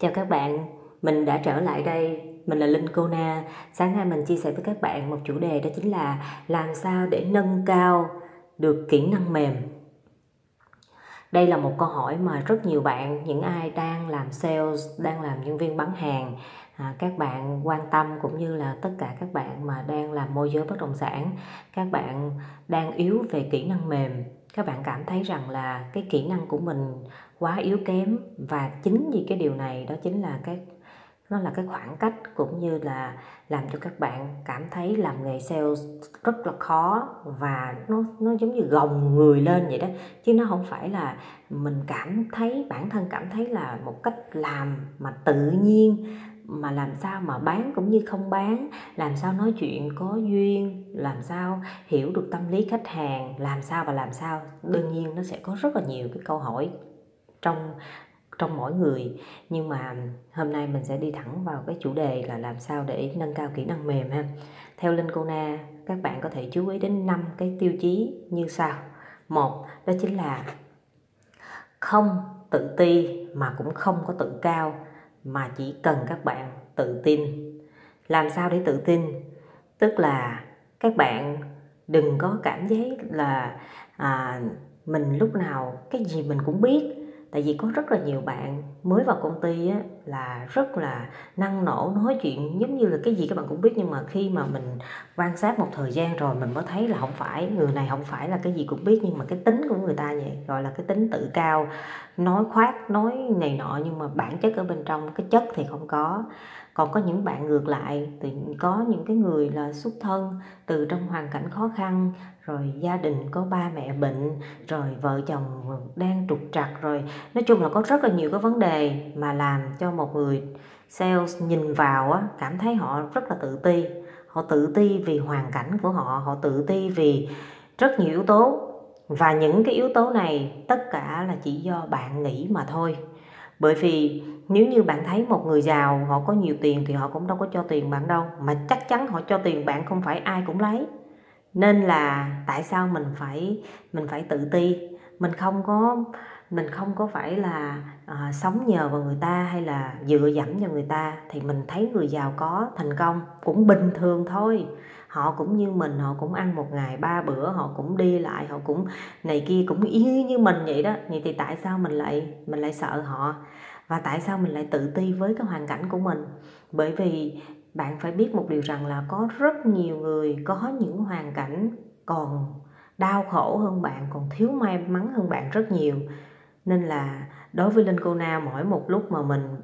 Chào các bạn, mình đã trở lại đây. Mình là Linh Cô Na. Sáng nay mình chia sẻ với các bạn một chủ đề đó chính là làm sao để nâng cao được kỹ năng mềm. Đây là một câu hỏi mà rất nhiều bạn, những ai đang làm sales, đang làm nhân viên bán hàng, à, các bạn quan tâm cũng như là tất cả các bạn mà đang làm môi giới bất động sản, các bạn đang yếu về kỹ năng mềm các bạn cảm thấy rằng là cái kỹ năng của mình quá yếu kém và chính vì cái điều này đó chính là cái, nó là cái khoảng cách cũng như là làm cho các bạn cảm thấy làm nghề sales rất là khó và nó nó giống như gồng người lên vậy đó. Chứ nó không phải là mình cảm thấy, bản thân cảm thấy là một cách làm mà tự nhiên mà làm sao mà bán cũng như không bán, làm sao nói chuyện có duyên, làm sao hiểu được tâm lý khách hàng, làm sao và làm sao, đương nhiên nó sẽ có rất là nhiều cái câu hỏi trong trong mỗi người. Nhưng mà hôm nay mình sẽ đi thẳng vào cái chủ đề là làm sao để nâng cao kỹ năng mềm ha. Theo linh cô na, các bạn có thể chú ý đến năm cái tiêu chí như sau. Một, đó chính là không tự ti mà cũng không có tự cao mà chỉ cần các bạn tự tin. Làm sao để tự tin? Tức là các bạn đừng có cảm giác là à, mình lúc nào cái gì mình cũng biết tại vì có rất là nhiều bạn mới vào công ty á, là rất là năng nổ nói chuyện giống như là cái gì các bạn cũng biết nhưng mà khi mà mình quan sát một thời gian rồi mình mới thấy là không phải người này không phải là cái gì cũng biết nhưng mà cái tính của người ta vậy gọi là cái tính tự cao nói khoác nói này nọ nhưng mà bản chất ở bên trong cái chất thì không có còn có những bạn ngược lại, thì có những cái người là xuất thân từ trong hoàn cảnh khó khăn, rồi gia đình có ba mẹ bệnh, rồi vợ chồng đang trục trặc, rồi nói chung là có rất là nhiều cái vấn đề mà làm cho một người sales nhìn vào á, cảm thấy họ rất là tự ti. Họ tự ti vì hoàn cảnh của họ họ tự ti vì rất nhiều yếu tố. Và những cái yếu tố này, tất cả là chỉ do bạn nghĩ mà thôi bởi vì nếu như bạn thấy một người giàu họ có nhiều tiền thì họ cũng đâu có cho tiền bạn đâu mà chắc chắn họ cho tiền bạn không phải ai cũng lấy. Nên là tại sao mình phải mình phải tự ti? Mình không có mình không có phải là à, sống nhờ vào người ta hay là dựa dẫm vào người ta thì mình thấy người giàu có thành công cũng bình thường thôi họ cũng như mình, họ cũng ăn một ngày ba bữa, họ cũng đi lại, họ cũng này kia, cũng y như mình vậy đó. Vậy thì tại sao mình lại mình lại sợ họ? Và tại sao mình lại tự ti với cái hoàn cảnh của mình? Bởi vì bạn phải biết một điều rằng là có rất nhiều người có những hoàn cảnh còn đau khổ hơn bạn, còn thiếu may mắn hơn bạn rất nhiều. Nên là đối với linh cô na, mỗi một lúc mà mình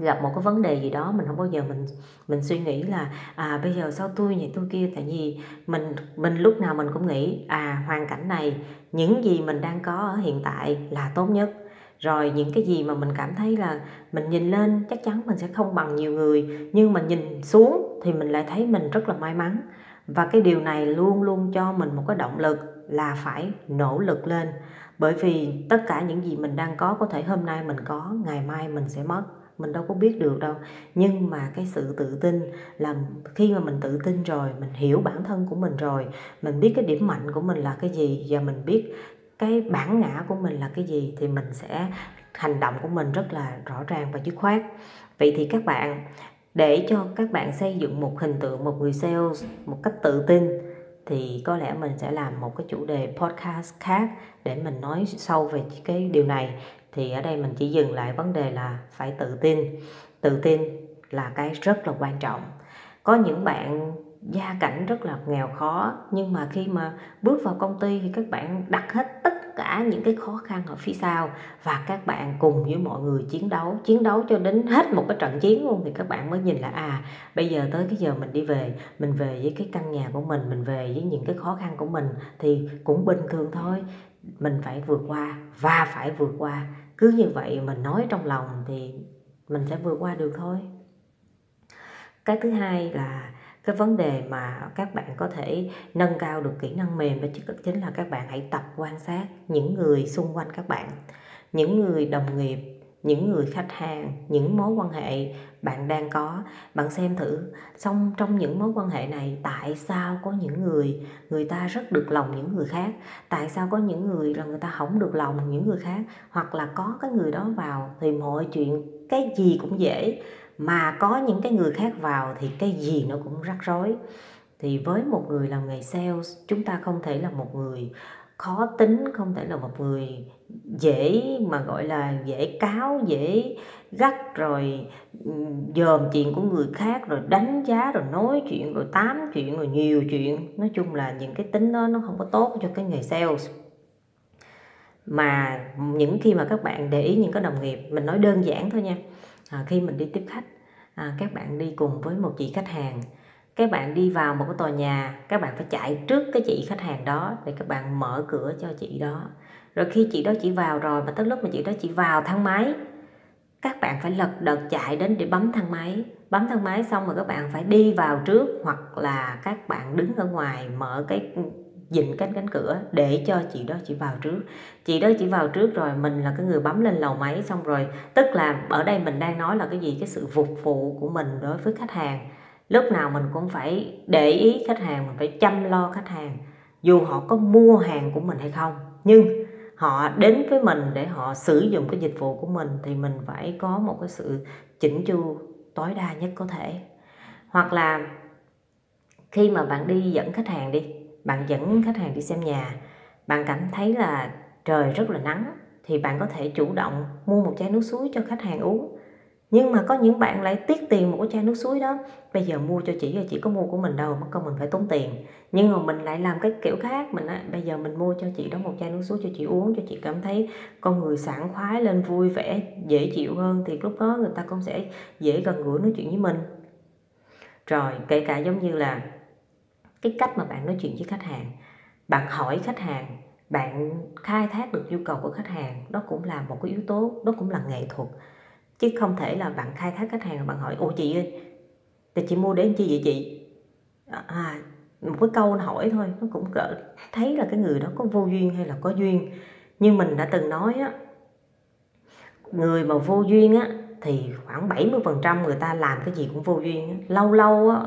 gặp một cái vấn đề gì đó, mình không bao giờ mình mình suy nghĩ là à bây giờ sao tôi vậy tôi kia? Tại vì mình mình lúc nào mình cũng nghĩ à hoàn cảnh này, những gì mình đang có ở hiện tại là tốt nhất. Rồi những cái gì mà mình cảm thấy là mình nhìn lên, chắc chắn mình sẽ không bằng nhiều người, nhưng mà nhìn xuống thì mình lại thấy mình rất là may mắn. Và cái điều này luôn luôn cho mình một cái động lực là phải nỗ lực lên. Bởi vì tất cả những gì mình đang có có thể hôm nay mình có, ngày mai mình sẽ mất mình đâu có biết được đâu. Nhưng mà cái sự tự tin là khi mà mình tự tin rồi, mình hiểu bản thân của mình rồi, mình biết cái điểm mạnh của mình là cái gì và mình biết cái bản ngã của mình là cái gì thì mình sẽ, hành động của mình rất là rõ ràng và dứt khoát. Vậy thì các bạn, để cho các bạn xây dựng một hình tượng, một người sales một cách tự tin thì có lẽ mình sẽ làm một cái chủ đề podcast khác để mình nói sâu về cái điều này thì ở đây mình chỉ dừng lại vấn đề là phải tự tin. Tự tin là cái rất là quan trọng. Có những bạn gia cảnh rất là nghèo khó, nhưng mà khi mà bước vào công ty thì các bạn đặt hết tất cả những cái khó khăn ở phía sau và các bạn cùng với mọi người chiến đấu. Chiến đấu cho đến hết một cái trận chiến luôn thì các bạn mới nhìn là à bây giờ tới cái giờ mình đi về, mình về với cái căn nhà của mình mình về với những cái khó khăn của mình thì cũng bình thường thôi mình phải vượt qua và phải vượt qua. Cứ như vậy mình nói trong lòng thì mình sẽ vượt qua được thôi. Cái thứ hai là cái vấn đề mà các bạn có thể nâng cao được kỹ năng mềm đó chính là các bạn hãy tập quan sát những người xung quanh các bạn, những người đồng nghiệp những người khách hàng, những mối quan hệ bạn đang có. Bạn xem thử, xong trong những mối quan hệ này, tại sao có những người người ta rất được lòng những người khác? Tại sao có những người là người ta không được lòng những người khác? Hoặc là có cái người đó vào thì mọi chuyện, cái gì cũng dễ, mà có những cái người khác vào thì cái gì nó cũng rắc rối. Thì với một người làm nghề sales, chúng ta không thể là một người khó tính không thể là một người dễ mà gọi là dễ cáo dễ gắt rồi dòm chuyện của người khác rồi đánh giá rồi nói chuyện rồi tám chuyện rồi nhiều chuyện. Nói chung là những cái tính đó nó không có tốt cho cái nghề sales. Mà những khi mà các bạn để ý những cái đồng nghiệp mình nói đơn giản thôi nha. À, khi mình đi tiếp khách à, các bạn đi cùng với một chị khách hàng các bạn đi vào một cái tòa nhà, các bạn phải chạy trước cái chị khách hàng đó để các bạn mở cửa cho chị đó. Rồi khi chị đó chỉ vào rồi, mà tới lúc mà chị đó chỉ vào thang máy, các bạn phải lật đật chạy đến để bấm thang máy. Bấm thang máy xong rồi các bạn phải đi vào trước hoặc là các bạn đứng ở ngoài mở cái, dịnh cánh cánh cửa để cho chị đó chỉ vào trước. Chị đó chỉ vào trước rồi, mình là cái người bấm lên lầu máy xong rồi, tức là ở đây mình đang nói là cái gì? Cái sự phục vụ của mình đối với khách hàng lúc nào mình cũng phải để ý khách hàng, mình phải chăm lo khách hàng. Dù họ có mua hàng của mình hay không, nhưng họ đến với mình để họ sử dụng cái dịch vụ của mình thì mình phải có một cái sự chỉnh chu tối đa nhất có thể. Hoặc là khi mà bạn đi dẫn khách hàng đi, bạn dẫn khách hàng đi xem nhà, bạn cảm thấy là trời rất là nắng, thì bạn có thể chủ động mua một chai nước suối cho khách hàng uống nhưng mà có những bạn lại tiết tiền một cái chai nước suối đó. Bây giờ mua cho chị chị có mua của mình đâu mất công mình phải tốn tiền. Nhưng mà mình lại làm cái kiểu khác mình nói, bây giờ mình mua cho chị đó một chai nước suối cho chị uống cho chị cảm thấy con người sảng khoái lên vui vẻ dễ chịu hơn thì lúc đó người ta cũng sẽ dễ gần gũi nói chuyện với mình. Rồi kể cả giống như là cái cách mà bạn nói chuyện với khách hàng. Bạn hỏi khách hàng bạn khai thác được nhu cầu của khách hàng đó cũng là một cái yếu tố đó cũng là nghệ thuật chứ không thể là bạn khai thác khách hàng bạn hỏi ồ chị ơi thì chị mua để chi vậy chị? À, à một cái câu hỏi thôi nó cũng cỡ thấy là cái người đó có vô duyên hay là có duyên. Nhưng mình đã từng nói á người mà vô duyên á thì khoảng 70% người ta làm cái gì cũng vô duyên á. lâu lâu á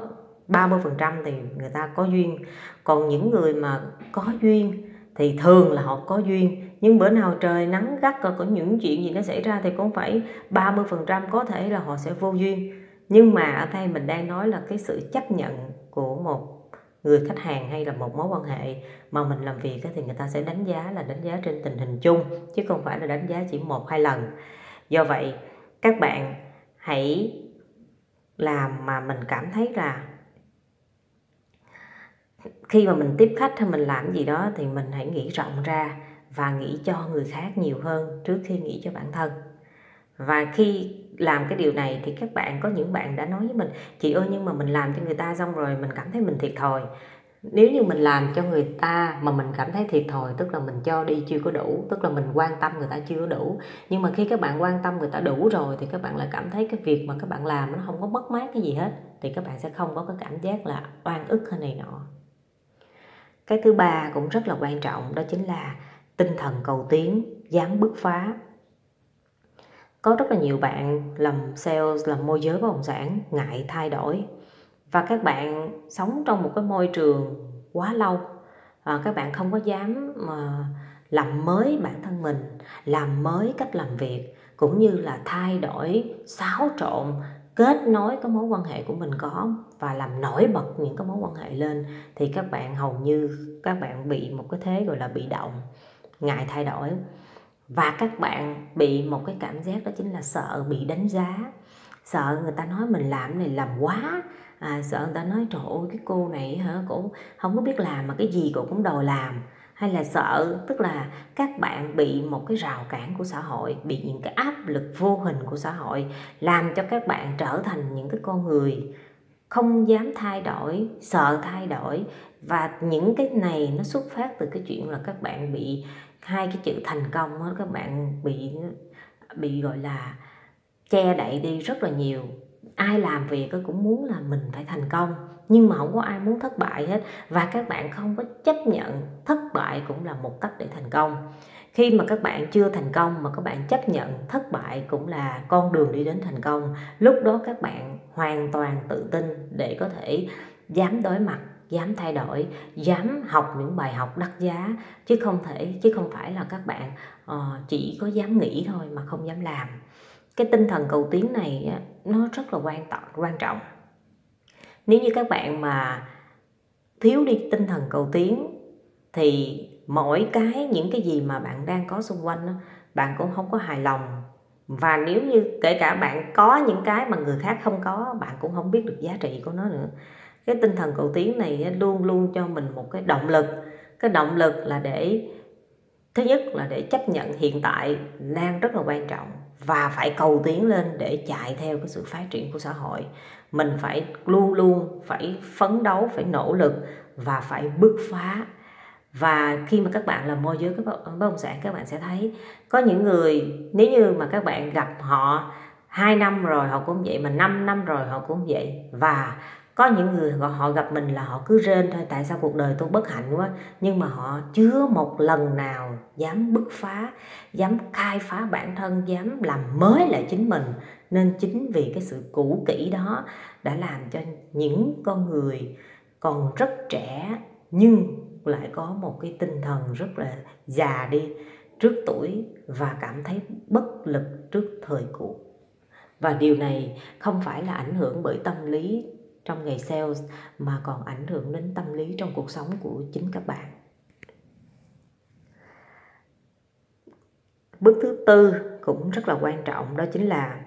30% thì người ta có duyên. Còn những người mà có duyên thì thường là họ có duyên. Nhưng bữa nào trời nắng gắt có những chuyện gì nó xảy ra thì cũng phải 30% có thể là họ sẽ vô duyên. Nhưng mà ở đây mình đang nói là cái sự chấp nhận của một người khách hàng hay là một mối quan hệ mà mình làm việc thì người ta sẽ đánh giá là đánh giá trên tình hình chung, chứ không phải là đánh giá chỉ một hai lần. Do vậy, các bạn hãy làm mà mình cảm thấy là khi mà mình tiếp khách hay mình làm gì đó thì mình hãy nghĩ rộng ra và nghĩ cho người khác nhiều hơn trước khi nghĩ cho bản thân. Và khi làm cái điều này thì các bạn, có những bạn đã nói với mình, chị ơi, nhưng mà mình làm cho người ta xong rồi mình cảm thấy mình thiệt thòi. Nếu như mình làm cho người ta mà mình cảm thấy thiệt thòi, tức là mình cho đi chưa có đủ, tức là mình quan tâm người ta chưa có đủ, nhưng mà khi các bạn quan tâm người ta đủ rồi thì các bạn lại cảm thấy cái việc mà các bạn làm nó không có mất mát cái gì hết, thì các bạn sẽ không có cái cảm giác là oan ức hay này nọ cái thứ ba cũng rất là quan trọng đó chính là tinh thần cầu tiến dám bứt phá. Có rất là nhiều bạn làm sales làm môi giới bất động sản ngại thay đổi. Và các bạn sống trong một cái môi trường quá lâu. À, các bạn không có dám mà làm mới bản thân mình làm mới cách làm việc cũng như là thay đổi xáo trộn kết nối cái mối quan hệ của mình có và làm nổi bật những cái mối quan hệ lên thì các bạn hầu như các bạn bị một cái thế gọi là bị động ngại thay đổi. Và các bạn bị một cái cảm giác đó chính là sợ bị đánh giá sợ người ta nói mình làm này làm quá à, sợ người ta nói trời ơi cái cô này hả cổ không có biết làm mà cái gì cô cũng đòi làm hay là sợ tức là các bạn bị một cái rào cản của xã hội bị những cái áp lực vô hình của xã hội làm cho các bạn trở thành những cái con người không dám thay đổi sợ thay đổi. Và những cái này nó xuất phát từ cái chuyện là các bạn bị hai cái chữ thành công đó, các bạn bị bị gọi là che đậy đi rất là nhiều ai làm việc cũng muốn là mình phải thành công nhưng mà không có ai muốn thất bại hết. Và các bạn không có chấp nhận thất bại cũng là một cách để thành công. Khi mà các bạn chưa thành công mà các bạn chấp nhận thất bại cũng là con đường đi đến thành công. Lúc đó các bạn hoàn toàn tự tin để có thể dám đối mặt dám thay đổi dám học những bài học đắt giá. Chứ không thể chứ không phải là các bạn uh, chỉ có dám nghĩ thôi mà không dám làm cái tinh thần cầu tiến này nó rất là quan trọng quan trọng. Nếu như các bạn mà thiếu đi tinh thần cầu tiến, thì mỗi cái, những cái gì mà bạn đang có xung quanh bạn cũng không có hài lòng. Và nếu như kể cả bạn có những cái mà người khác không có, bạn cũng không biết được giá trị của nó nữa. Cái tinh thần cầu tiến này luôn luôn cho mình một cái động lực. Cái động lực là để, thứ nhất là để chấp nhận hiện tại, đang rất là quan trọng và phải cầu tiến lên để chạy theo cái sự phát triển của xã hội. Mình phải luôn luôn phải phấn đấu, phải nỗ lực và phải bứt phá. Và khi mà các bạn làm môi giới, các bất động sản, các bạn sẽ thấy có những người, nếu như mà các bạn gặp họ 2 năm rồi, họ cũng vậy, mà 5 năm rồi họ cũng vậy. Và có những người họ gặp mình là họ cứ rên thôi, tại sao cuộc đời tôi bất hạnh quá? Nhưng mà họ chưa một lần nào dám bứt phá, dám khai phá bản thân, dám làm mới lại chính mình. Nên chính vì cái sự cũ kỹ đó đã làm cho những con người còn rất trẻ nhưng lại có một cái tinh thần rất là già đi trước tuổi và cảm thấy bất lực trước thời cuộc và điều này không phải là ảnh hưởng bởi tâm lý trong ngày sales mà còn ảnh hưởng đến tâm lý trong cuộc sống của chính các bạn. Bước thứ tư cũng rất là quan trọng, đó chính là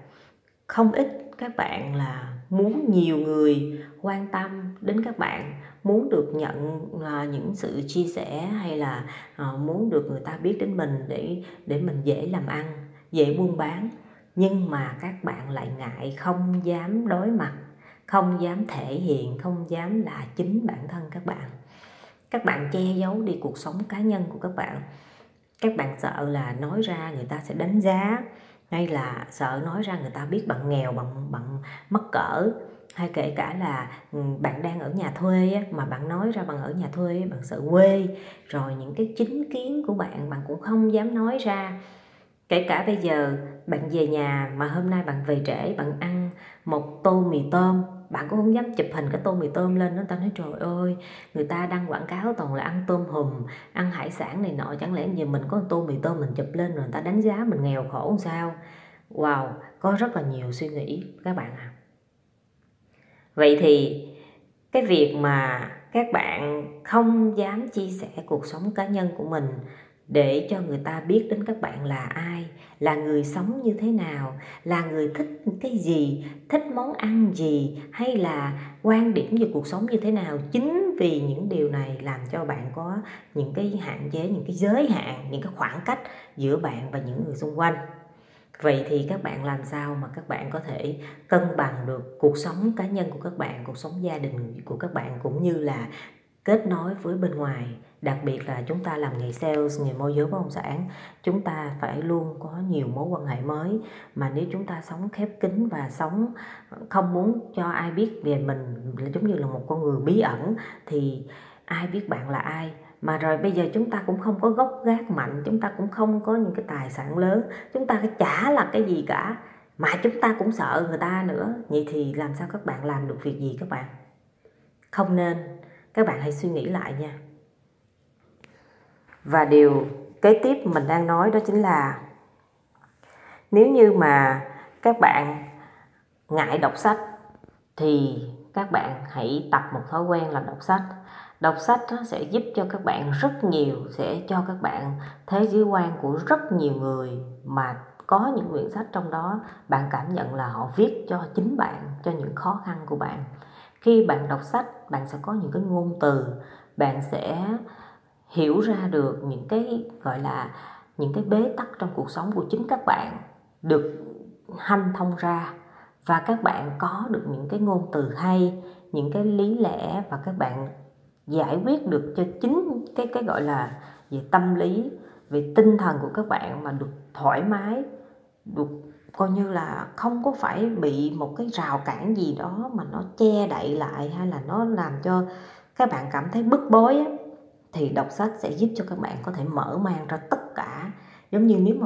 không ít các bạn là muốn nhiều người quan tâm đến các bạn, muốn được nhận à, những sự chia sẻ hay là à, muốn được người ta biết đến mình để để mình dễ làm ăn, dễ buôn bán. Nhưng mà các bạn lại ngại không dám đối mặt không dám thể hiện, không dám là chính bản thân các bạn. Các bạn che giấu đi cuộc sống cá nhân của các bạn. Các bạn sợ là nói ra người ta sẽ đánh giá, hay là sợ nói ra người ta biết bạn nghèo, bạn bạn mất cỡ. Hay kể cả là ừ, bạn đang ở nhà thuê mà bạn nói ra bạn ở nhà thuê bạn sợ quê. Rồi những cái chính kiến của bạn bạn cũng không dám nói ra. Kể cả bây giờ bạn về nhà mà hôm nay bạn về trễ, bạn ăn một tô mì tôm bạn cũng không dám chụp hình cái tô mì tôm lên nó ta nói, trời ơi, người ta đăng quảng cáo toàn là ăn tôm hùm, ăn hải sản này nọ, chẳng lẽ giờ mình có tô mì tôm mình chụp lên rồi người ta đánh giá mình nghèo khổ sao wow, có rất là nhiều suy nghĩ, các bạn ạ à. vậy thì cái việc mà các bạn không dám chia sẻ cuộc sống cá nhân của mình để cho người ta biết đến các bạn là ai, là người sống như thế nào, là người thích cái gì, thích món ăn gì, hay là quan điểm về cuộc sống như thế nào. Chính vì những điều này làm cho bạn có những cái hạn chế, những cái giới hạn, những cái khoảng cách giữa bạn và những người xung quanh. Vậy thì các bạn làm sao mà các bạn có thể cân bằng được cuộc sống cá nhân của các bạn, cuộc sống gia đình của các bạn, cũng như là kết nối với bên ngoài? Đặc biệt là chúng ta làm nghề sales, nghề môi giới bất động sản, chúng ta phải luôn có nhiều mối quan hệ mới. Mà nếu chúng ta sống khép kín và sống, không muốn cho ai biết về mình giống như là một con người bí ẩn, thì ai biết bạn là ai. Mà rồi bây giờ chúng ta cũng không có gốc gác mạnh, chúng ta cũng không có những cái tài sản lớn, chúng ta chả là cái gì cả. Mà chúng ta cũng sợ người ta nữa. Vậy thì làm sao các bạn làm được việc gì các bạn? Không nên. Các bạn hãy suy nghĩ lại nha và điều kế tiếp mình đang nói đó chính là nếu như mà các bạn ngại đọc sách thì các bạn hãy tập một thói quen là đọc sách. Đọc sách sẽ giúp cho các bạn rất nhiều, sẽ cho các bạn thế giới quan của rất nhiều người mà có những quyển sách trong đó, bạn cảm nhận là họ viết cho chính bạn, cho những khó khăn của bạn. Khi bạn đọc sách, bạn sẽ có những cái ngôn từ, bạn sẽ hiểu ra được những cái gọi là những cái bế tắc trong cuộc sống của chính các bạn được hanh thông ra và các bạn có được những cái ngôn từ hay những cái lý lẽ và các bạn giải quyết được cho chính cái cái gọi là về tâm lý về tinh thần của các bạn mà được thoải mái được coi như là không có phải bị một cái rào cản gì đó mà nó che đậy lại hay là nó làm cho các bạn cảm thấy bức bối á, thì đọc sách sẽ giúp cho các bạn có thể mở mang ra tất cả. Giống như nếu mà